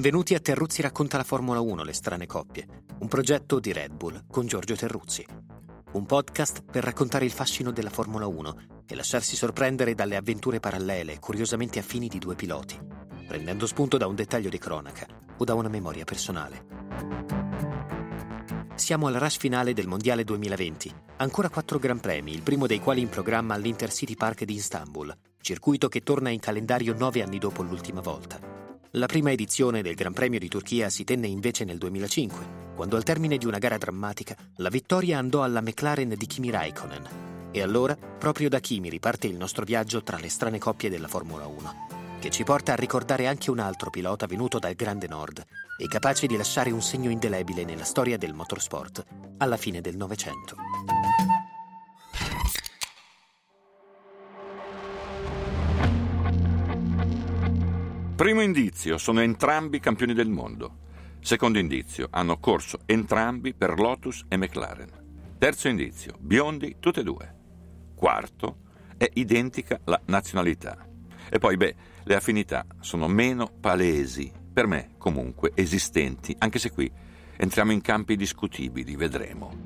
Benvenuti a Terruzzi racconta la Formula 1, le strane coppie, un progetto di Red Bull con Giorgio Terruzzi. Un podcast per raccontare il fascino della Formula 1 e lasciarsi sorprendere dalle avventure parallele curiosamente affini di due piloti, prendendo spunto da un dettaglio di cronaca o da una memoria personale. Siamo al rush finale del Mondiale 2020. Ancora quattro Gran Premi, il primo dei quali in programma all'Intercity Park di Istanbul, circuito che torna in calendario nove anni dopo l'ultima volta. La prima edizione del Gran Premio di Turchia si tenne invece nel 2005, quando al termine di una gara drammatica la vittoria andò alla McLaren di Kimi Raikkonen. E allora, proprio da Kimi riparte il nostro viaggio tra le strane coppie della Formula 1, che ci porta a ricordare anche un altro pilota venuto dal Grande Nord e capace di lasciare un segno indelebile nella storia del motorsport alla fine del Novecento. Primo indizio, sono entrambi campioni del mondo. Secondo indizio, hanno corso entrambi per Lotus e McLaren. Terzo indizio, biondi tutte e due. Quarto, è identica la nazionalità. E poi, beh, le affinità sono meno palesi, per me comunque esistenti, anche se qui entriamo in campi discutibili, vedremo.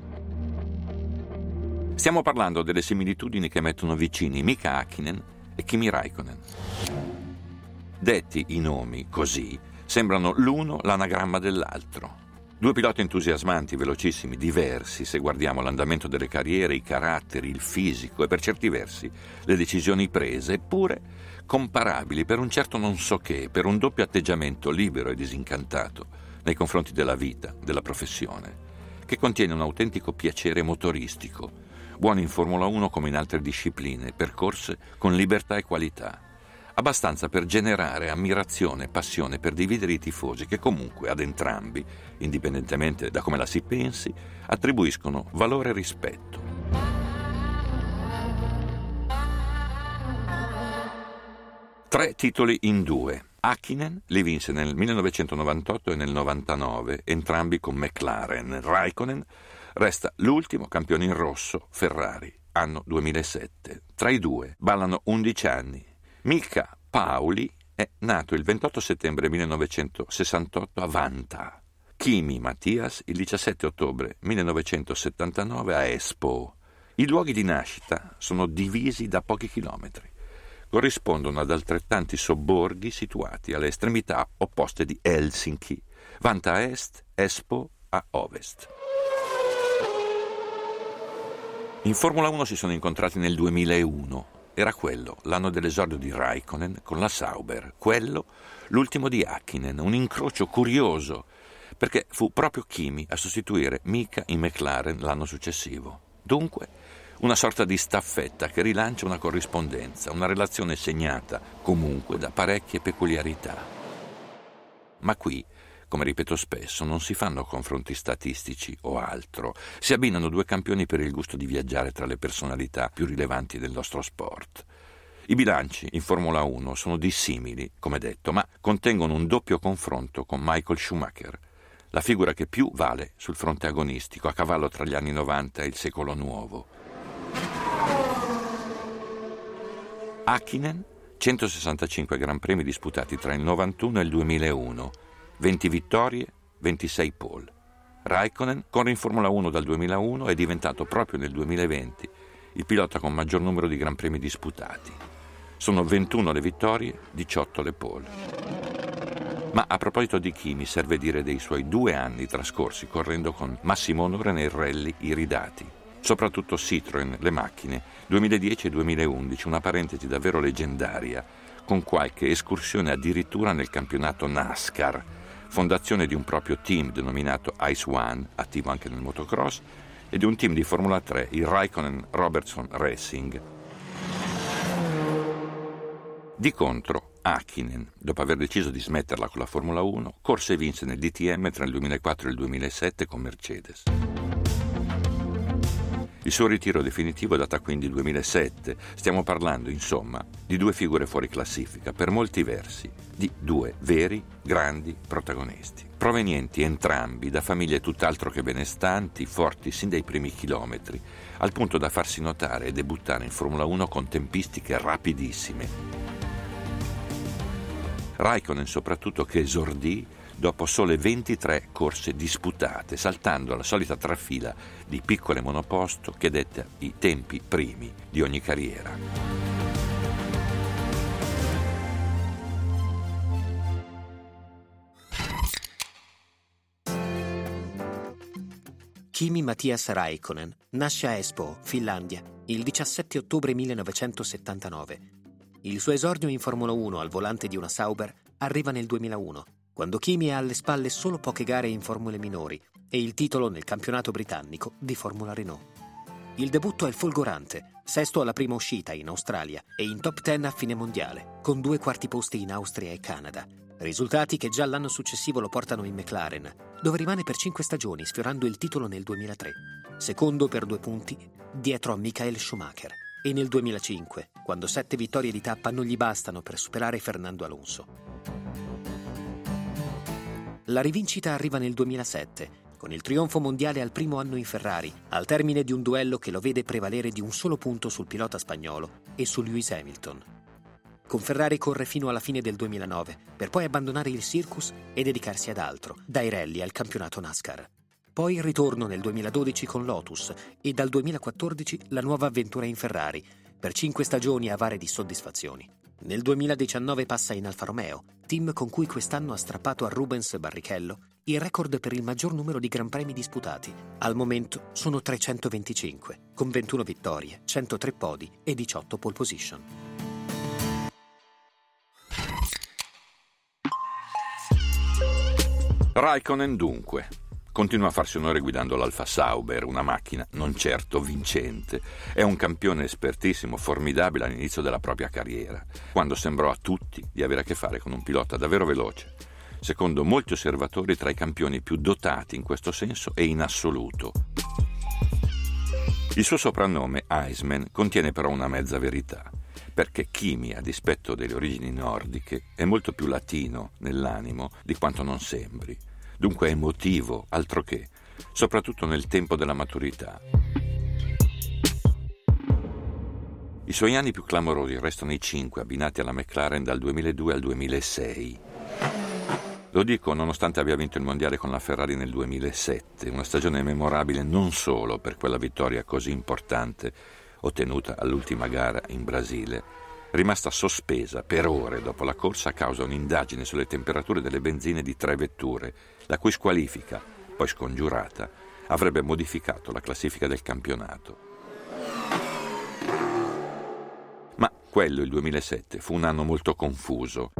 Stiamo parlando delle similitudini che mettono vicini Mika Hakkinen e Kimi Raikkonen. Detti i nomi così, sembrano l'uno l'anagramma dell'altro. Due piloti entusiasmanti, velocissimi, diversi se guardiamo l'andamento delle carriere, i caratteri, il fisico e per certi versi le decisioni prese, eppure comparabili per un certo non so che, per un doppio atteggiamento libero e disincantato nei confronti della vita, della professione, che contiene un autentico piacere motoristico, buoni in Formula 1 come in altre discipline, percorse con libertà e qualità abbastanza per generare ammirazione e passione per dividere i tifosi che comunque ad entrambi, indipendentemente da come la si pensi, attribuiscono valore e rispetto. Tre titoli in due. Hakkinen li vinse nel 1998 e nel 99, entrambi con McLaren. Raikkonen resta l'ultimo campione in rosso, Ferrari, anno 2007. Tra i due ballano 11 anni Mika Pauli è nato il 28 settembre 1968 a Vanta. Kimi Mattias il 17 ottobre 1979 a Espoo. I luoghi di nascita sono divisi da pochi chilometri. Corrispondono ad altrettanti sobborghi situati alle estremità opposte di Helsinki, Vanta a est, Espoo a ovest. In Formula 1 si sono incontrati nel 2001 era quello, l'anno dell'esordio di Raikkonen con la Sauber, quello l'ultimo di Hakkinen, un incrocio curioso, perché fu proprio Kimi a sostituire Mika in McLaren l'anno successivo. Dunque, una sorta di staffetta che rilancia una corrispondenza, una relazione segnata comunque da parecchie peculiarità. Ma qui come ripeto spesso, non si fanno confronti statistici o altro, si abbinano due campioni per il gusto di viaggiare tra le personalità più rilevanti del nostro sport. I bilanci in Formula 1 sono dissimili, come detto, ma contengono un doppio confronto con Michael Schumacher, la figura che più vale sul fronte agonistico, a cavallo tra gli anni 90 e il secolo nuovo. Hakkinen, 165 Gran Premi disputati tra il 91 e il 2001, 20 vittorie, 26 pole. Raikkonen corre in Formula 1 dal 2001 e è diventato proprio nel 2020 il pilota con maggior numero di Gran Premi disputati. Sono 21 le vittorie, 18 le pole. Ma a proposito di Kimi, serve dire dei suoi due anni trascorsi correndo con massimo onore nei rally iridati. Soprattutto Citroën, le macchine, 2010 e 2011, una parentesi davvero leggendaria, con qualche escursione addirittura nel campionato NASCAR, fondazione di un proprio team denominato Ice One, attivo anche nel motocross, e di un team di Formula 3, il Raikkonen Robertson Racing. Di contro, Hakkinen, dopo aver deciso di smetterla con la Formula 1, corse e vinse nel DTM tra il 2004 e il 2007 con Mercedes. Il suo ritiro definitivo data quindi il 2007. Stiamo parlando, insomma, di due figure fuori classifica, per molti versi, di due veri, grandi protagonisti, provenienti entrambi da famiglie tutt'altro che benestanti, forti sin dai primi chilometri, al punto da farsi notare e debuttare in Formula 1 con tempistiche rapidissime. Raikkonen soprattutto che esordì dopo sole 23 corse disputate, saltando la solita trafila di piccole monoposto che detta i tempi primi di ogni carriera. Kimi Mattias Raikkonen nasce a Espoo, Finlandia, il 17 ottobre 1979. Il suo esordio in Formula 1 al volante di una Sauber arriva nel 2001, quando Kimi ha alle spalle solo poche gare in formule minori e il titolo nel campionato britannico di Formula Renault. Il debutto è folgorante, sesto alla prima uscita in Australia e in top 10 a fine mondiale, con due quarti posti in Austria e Canada. Risultati che già l'anno successivo lo portano in McLaren, dove rimane per cinque stagioni, sfiorando il titolo nel 2003. Secondo per due punti, dietro a Michael Schumacher. E nel 2005, quando sette vittorie di tappa non gli bastano per superare Fernando Alonso. La rivincita arriva nel 2007, con il trionfo mondiale al primo anno in Ferrari, al termine di un duello che lo vede prevalere di un solo punto sul pilota spagnolo e su Lewis Hamilton. Con Ferrari corre fino alla fine del 2009, per poi abbandonare il circus e dedicarsi ad altro, dai rally al campionato NASCAR. Poi il ritorno nel 2012 con Lotus e dal 2014 la nuova avventura in Ferrari, per cinque stagioni avare di soddisfazioni. Nel 2019 passa in Alfa Romeo, team con cui quest'anno ha strappato a Rubens Barrichello il record per il maggior numero di Gran Premi disputati. Al momento sono 325, con 21 vittorie, 103 podi e 18 pole position. Raikkonen dunque continua a farsi onore guidando l'Alfa Sauber, una macchina non certo vincente. È un campione espertissimo, formidabile all'inizio della propria carriera, quando sembrò a tutti di avere a che fare con un pilota davvero veloce. Secondo molti osservatori tra i campioni più dotati in questo senso e in assoluto. Il suo soprannome, Iceman, contiene però una mezza verità perché Kimi, a dispetto delle origini nordiche, è molto più latino nell'animo di quanto non sembri, dunque emotivo, altro che, soprattutto nel tempo della maturità. I suoi anni più clamorosi restano i cinque abbinati alla McLaren dal 2002 al 2006. Lo dico nonostante abbia vinto il mondiale con la Ferrari nel 2007, una stagione memorabile non solo per quella vittoria così importante ottenuta all'ultima gara in Brasile, rimasta sospesa per ore dopo la corsa a causa di un'indagine sulle temperature delle benzine di tre vetture, la cui squalifica, poi scongiurata, avrebbe modificato la classifica del campionato. Ma quello, il 2007, fu un anno molto confuso,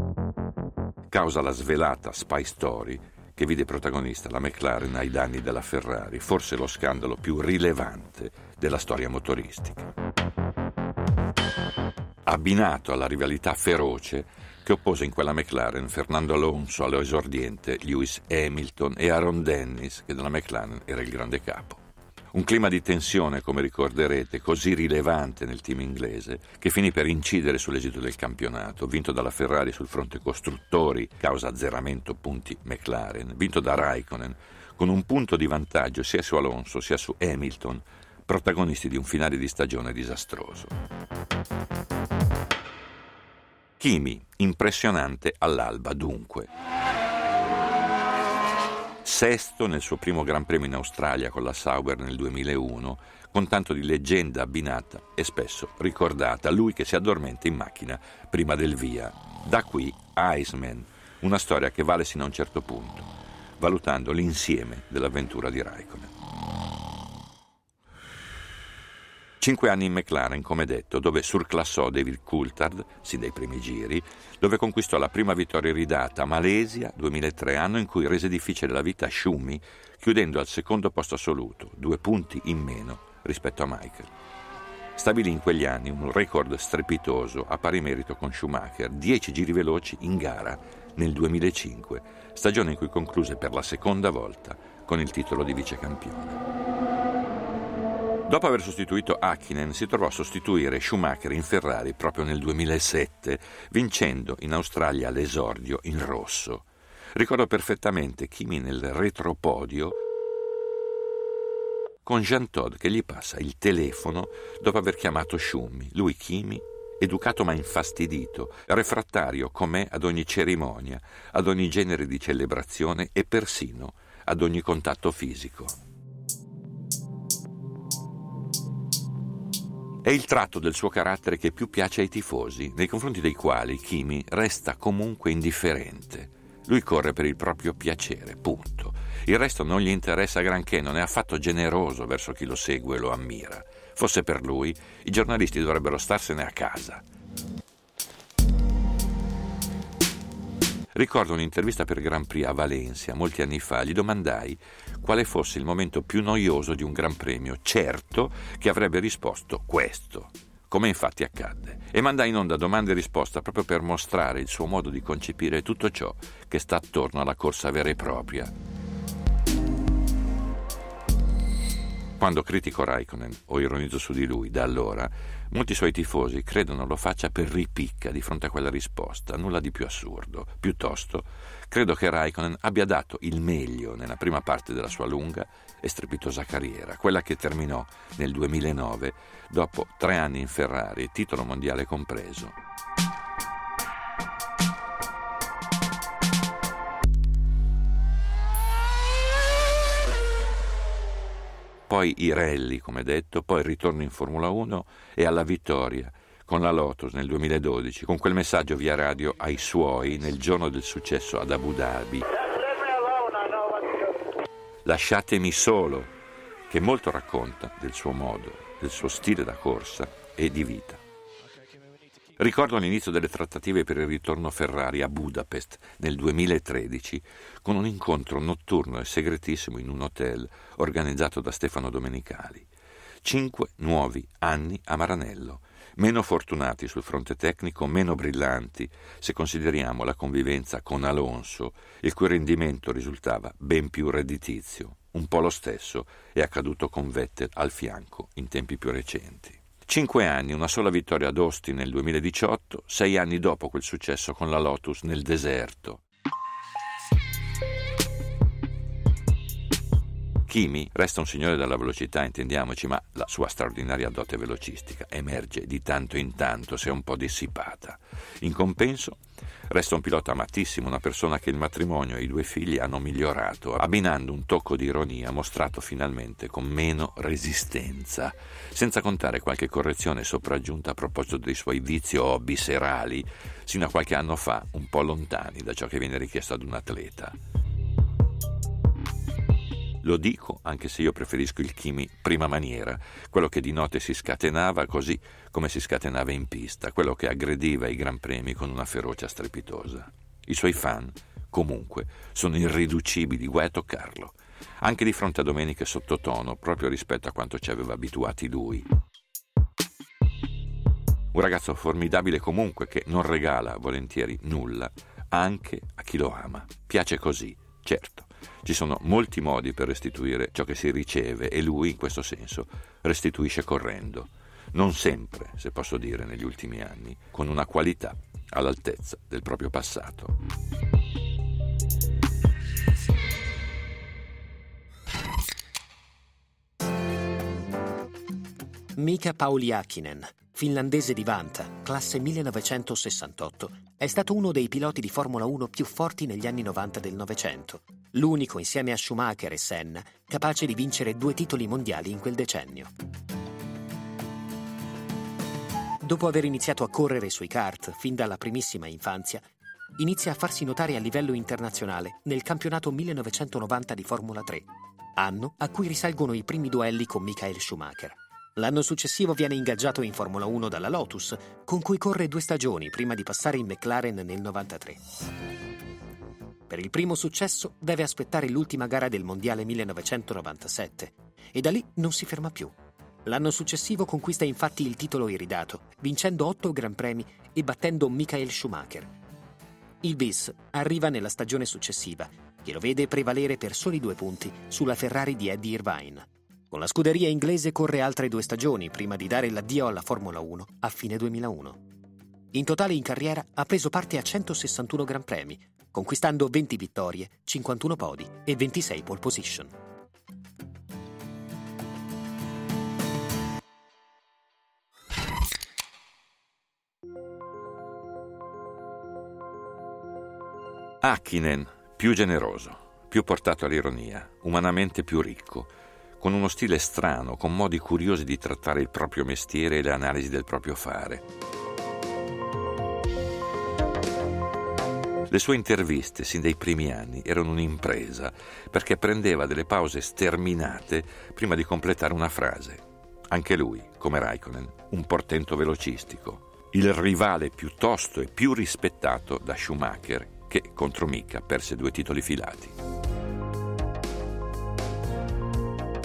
causa la svelata spy story che vide protagonista la McLaren ai danni della Ferrari, forse lo scandalo più rilevante della storia motoristica. Abbinato alla rivalità feroce che oppose in quella McLaren Fernando Alonso all'esordiente Lewis Hamilton e Aaron Dennis, che della McLaren era il grande capo. Un clima di tensione, come ricorderete, così rilevante nel team inglese, che finì per incidere sull'esito del campionato, vinto dalla Ferrari sul fronte costruttori, causa azzeramento punti McLaren, vinto da Raikkonen, con un punto di vantaggio sia su Alonso sia su Hamilton, protagonisti di un finale di stagione disastroso. Kimi, impressionante all'alba dunque sesto nel suo primo Gran Premio in Australia con la Sauber nel 2001, con tanto di leggenda abbinata e spesso ricordata, lui che si addormenta in macchina prima del via. Da qui Iceman, una storia che vale sino a un certo punto, valutando l'insieme dell'avventura di Raikkonen. Cinque anni in McLaren, come detto, dove surclassò David Coulthard, sin dai primi giri, dove conquistò la prima vittoria ridata a Malesia 2003, anno in cui rese difficile la vita a Schumi, chiudendo al secondo posto assoluto, due punti in meno rispetto a Michael. Stabilì in quegli anni un record strepitoso a pari merito con Schumacher, 10 giri veloci in gara nel 2005, stagione in cui concluse per la seconda volta con il titolo di vicecampione. Dopo aver sostituito Hakkinen, si trovò a sostituire Schumacher in Ferrari proprio nel 2007, vincendo in Australia l'esordio in rosso. Ricordo perfettamente Kimi nel retropodio con Jean Todt che gli passa il telefono dopo aver chiamato Schumi, lui Kimi educato ma infastidito, refrattario com'è ad ogni cerimonia, ad ogni genere di celebrazione e persino ad ogni contatto fisico. È il tratto del suo carattere che più piace ai tifosi, nei confronti dei quali Kimi resta comunque indifferente. Lui corre per il proprio piacere, punto. Il resto non gli interessa granché, non è affatto generoso verso chi lo segue e lo ammira. Fosse per lui, i giornalisti dovrebbero starsene a casa. Ricordo un'intervista per Grand Prix a Valencia molti anni fa. Gli domandai quale fosse il momento più noioso di un Gran Premio. Certo che avrebbe risposto questo, come infatti accadde. E mandai in onda domande e risposta proprio per mostrare il suo modo di concepire tutto ciò che sta attorno alla corsa vera e propria. Quando critico Raikkonen o ironizzo su di lui, da allora, molti suoi tifosi credono lo faccia per ripicca di fronte a quella risposta, nulla di più assurdo. Piuttosto, credo che Raikkonen abbia dato il meglio nella prima parte della sua lunga e strepitosa carriera, quella che terminò nel 2009, dopo tre anni in Ferrari, titolo mondiale compreso. Poi i rally, come detto, poi il ritorno in Formula 1 e alla vittoria con la Lotus nel 2012, con quel messaggio via radio ai suoi nel giorno del successo ad Abu Dhabi. Lasciatemi solo, che molto racconta del suo modo, del suo stile da corsa e di vita. Ricordo l'inizio delle trattative per il ritorno Ferrari a Budapest nel 2013 con un incontro notturno e segretissimo in un hotel organizzato da Stefano Domenicali. Cinque nuovi anni a Maranello, meno fortunati sul fronte tecnico, meno brillanti se consideriamo la convivenza con Alonso, il cui rendimento risultava ben più redditizio. Un po' lo stesso è accaduto con Vettel al fianco in tempi più recenti. Cinque anni, una sola vittoria ad Austin nel 2018, sei anni dopo quel successo con la Lotus nel deserto. Kimi resta un signore della velocità, intendiamoci, ma la sua straordinaria dote velocistica emerge di tanto in tanto se un po' dissipata. In compenso, resta un pilota amatissimo, una persona che il matrimonio e i due figli hanno migliorato, abbinando un tocco di ironia mostrato finalmente con meno resistenza, senza contare qualche correzione sopraggiunta a proposito dei suoi vizi o hobby serali, sino a qualche anno fa un po' lontani da ciò che viene richiesto ad un atleta. Lo dico anche se io preferisco il Kimi prima maniera, quello che di notte si scatenava così come si scatenava in pista, quello che aggrediva i Gran Premi con una ferocia strepitosa. I suoi fan, comunque, sono irriducibili, guai a toccarlo, anche di fronte a domeniche sottotono, proprio rispetto a quanto ci aveva abituati lui. Un ragazzo formidabile comunque che non regala volentieri nulla anche a chi lo ama. Piace così, certo. Ci sono molti modi per restituire ciò che si riceve e lui, in questo senso, restituisce correndo. Non sempre, se posso dire, negli ultimi anni, con una qualità all'altezza del proprio passato. Mika Pauliakinen, finlandese di Vanta, classe 1968, è stato uno dei piloti di Formula 1 più forti negli anni 90 del Novecento l'unico insieme a Schumacher e Senna capace di vincere due titoli mondiali in quel decennio. Dopo aver iniziato a correre sui kart fin dalla primissima infanzia, inizia a farsi notare a livello internazionale nel campionato 1990 di Formula 3, anno a cui risalgono i primi duelli con Michael Schumacher. L'anno successivo viene ingaggiato in Formula 1 dalla Lotus, con cui corre due stagioni prima di passare in McLaren nel 93. Per il primo successo deve aspettare l'ultima gara del Mondiale 1997 e da lì non si ferma più. L'anno successivo conquista infatti il titolo iridato, vincendo otto Gran Premi e battendo Michael Schumacher. Il bis arriva nella stagione successiva, che lo vede prevalere per soli due punti sulla Ferrari di Eddie Irvine. Con la scuderia inglese corre altre due stagioni prima di dare l'addio alla Formula 1 a fine 2001. In totale in carriera ha preso parte a 161 Gran Premi, conquistando 20 vittorie, 51 podi e 26 pole position. Hakkinen, più generoso, più portato all'ironia, umanamente più ricco, con uno stile strano, con modi curiosi di trattare il proprio mestiere e le analisi del proprio fare. Le sue interviste, sin dai primi anni, erano un'impresa, perché prendeva delle pause sterminate prima di completare una frase. Anche lui, come Raikkonen, un portento velocistico. Il rivale più tosto e più rispettato da Schumacher, che contro Mika perse due titoli filati.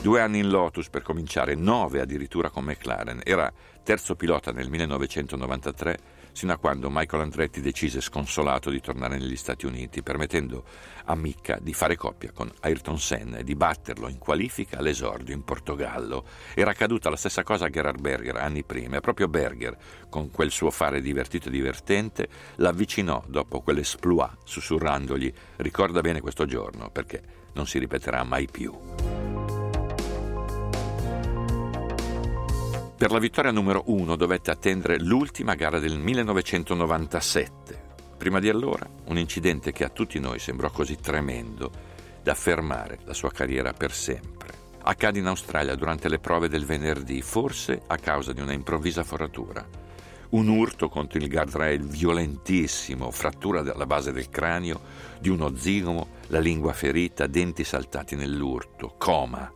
Due anni in Lotus per cominciare, nove addirittura con McLaren. Era terzo pilota nel 1993, sino a quando Michael Andretti decise sconsolato di tornare negli Stati Uniti, permettendo a Micca di fare coppia con Ayrton Senna e di batterlo in qualifica all'esordio in Portogallo. Era accaduta la stessa cosa a Gerhard Berger anni prima e proprio Berger, con quel suo fare divertito e divertente, l'avvicinò dopo quell'esploit, sussurrandogli ricorda bene questo giorno perché non si ripeterà mai più. Per la vittoria numero uno dovette attendere l'ultima gara del 1997. Prima di allora, un incidente che a tutti noi sembrò così tremendo da fermare la sua carriera per sempre. Accade in Australia durante le prove del venerdì, forse a causa di una improvvisa foratura. Un urto contro il guardrail violentissimo, frattura alla base del cranio, di uno zigomo, la lingua ferita, denti saltati nell'urto, coma.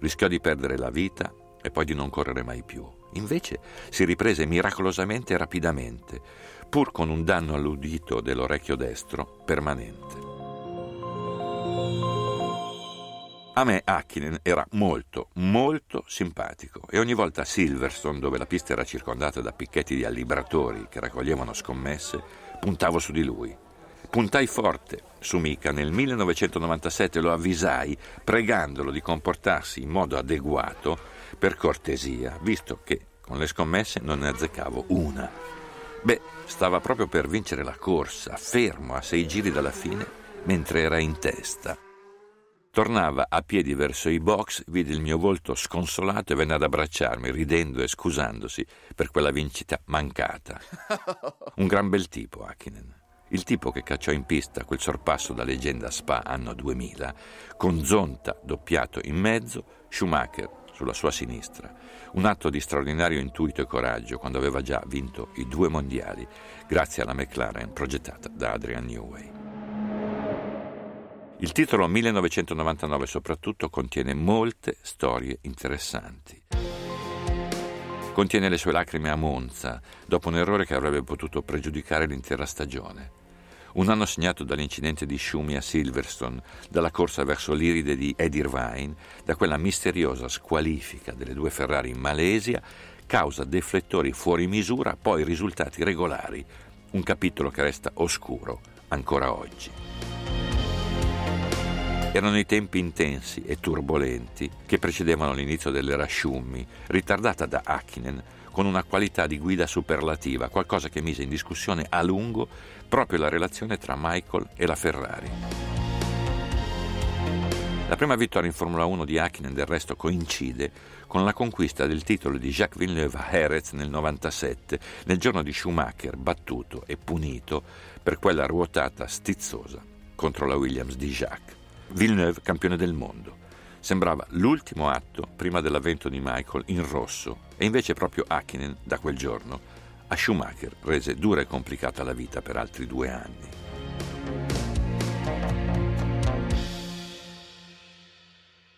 Rischiò di perdere la vita e poi di non correre mai più. Invece si riprese miracolosamente e rapidamente, pur con un danno all'udito dell'orecchio destro permanente. A me Hakkinen era molto, molto simpatico e ogni volta a Silverstone, dove la pista era circondata da picchetti di allibratori che raccoglievano scommesse, puntavo su di lui. Puntai forte su Mika nel 1997, lo avvisai pregandolo di comportarsi in modo adeguato per cortesia, visto che con le scommesse non ne azzeccavo una. Beh, stava proprio per vincere la corsa, fermo a sei giri dalla fine, mentre era in testa. Tornava a piedi verso i box, vide il mio volto sconsolato e venne ad abbracciarmi, ridendo e scusandosi per quella vincita mancata. Un gran bel tipo, Hakkinen. Il tipo che cacciò in pista quel sorpasso da leggenda Spa anno 2000, con Zonta doppiato in mezzo, Schumacher sulla sua sinistra. Un atto di straordinario intuito e coraggio quando aveva già vinto i due mondiali, grazie alla McLaren progettata da Adrian Newey. Il titolo 1999 soprattutto contiene molte storie interessanti. Contiene le sue lacrime a Monza, dopo un errore che avrebbe potuto pregiudicare l'intera stagione. Un anno segnato dall'incidente di Schumi a Silverstone, dalla corsa verso l'Iride di Ed Irvine, da quella misteriosa squalifica delle due Ferrari in Malesia, causa deflettori fuori misura, poi risultati regolari. Un capitolo che resta oscuro ancora oggi. Erano i tempi intensi e turbolenti che precedevano l'inizio dell'era Schumi, ritardata da Hakkinen con una qualità di guida superlativa, qualcosa che mise in discussione a lungo proprio la relazione tra Michael e la Ferrari. La prima vittoria in Formula 1 di Hakkinen del resto coincide con la conquista del titolo di Jacques Villeneuve a Jerez nel 97, nel giorno di Schumacher battuto e punito per quella ruotata stizzosa contro la Williams di Jacques. Villeneuve campione del mondo. Sembrava l'ultimo atto prima dell'avvento di Michael in rosso e invece proprio Hakkinen da quel giorno a Schumacher rese dura e complicata la vita per altri due anni.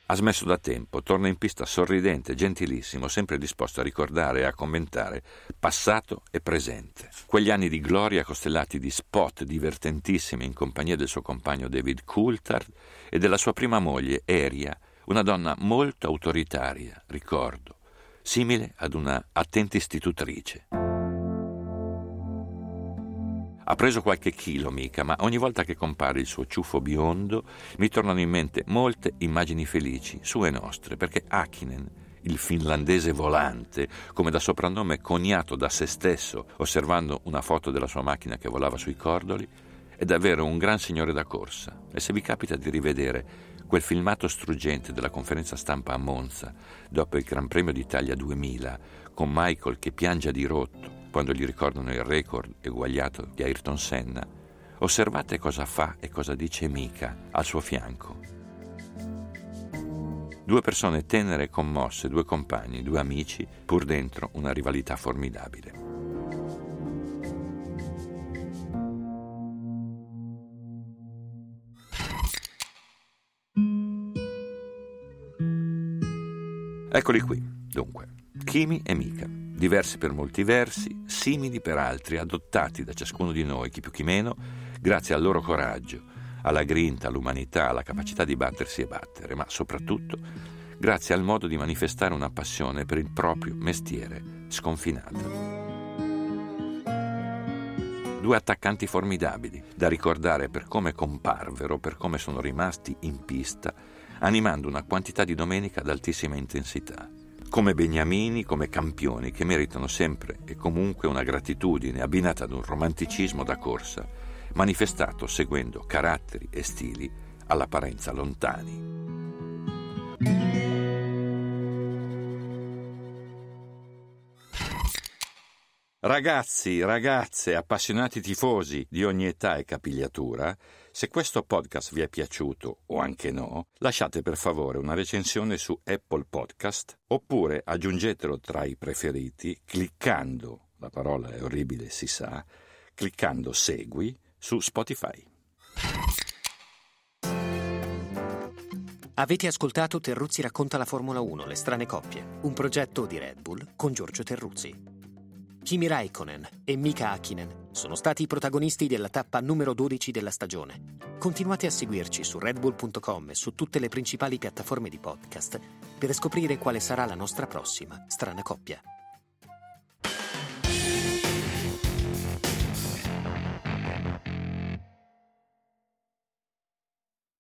Ha smesso da tempo, torna in pista sorridente, gentilissimo, sempre disposto a ricordare e a commentare passato e presente. Quegli anni di gloria costellati di spot divertentissimi in compagnia del suo compagno David Coulthard e della sua prima moglie Eria, una donna molto autoritaria, ricordo, simile ad una attenta istitutrice. Ha preso qualche chilo mica, ma ogni volta che compare il suo ciuffo biondo mi tornano in mente molte immagini felici, sue e nostre, perché Akinen, il finlandese volante, come da soprannome coniato da se stesso osservando una foto della sua macchina che volava sui cordoli, è davvero un gran signore da corsa. E se vi capita di rivedere quel filmato struggente della conferenza stampa a Monza, dopo il Gran Premio d'Italia 2000, con Michael che piange a dirotto quando gli ricordano il record eguagliato di Ayrton Senna, Osservate cosa fa e cosa dice Mika al suo fianco. Due persone tenere e commosse, due compagni, due amici, pur dentro una rivalità formidabile. Eccoli qui, dunque, Kimi e Mika, diversi per molti versi, simili per altri, adottati da ciascuno di noi, chi più chi meno, grazie al loro coraggio, alla grinta, all'umanità, alla capacità di battersi e battere, ma soprattutto grazie al modo di manifestare una passione per il proprio mestiere sconfinata. Due attaccanti formidabili, da ricordare per come comparvero, per come sono rimasti in pista, animando una quantità di domenica ad altissima intensità. Come beniamini, come campioni che meritano sempre e comunque una gratitudine abbinata ad un romanticismo da corsa manifestato seguendo caratteri e stili all'apparenza lontani. Ragazzi, ragazze, appassionati tifosi di ogni età e capigliatura, se questo podcast vi è piaciuto o anche no, lasciate per favore una recensione su Apple Podcast oppure aggiungetelo tra i preferiti cliccando, la parola è orribile si sa, cliccando segui su Spotify. Avete ascoltato Terruzzi racconta la Formula 1, le strane coppie, un progetto di Red Bull con Giorgio Terruzzi. Kimi Raikkonen e Mika Hakkinen sono stati i protagonisti della tappa numero 12 della stagione. Continuate a seguirci su redbull.com e su tutte le principali piattaforme di podcast per scoprire quale sarà la nostra prossima strana coppia.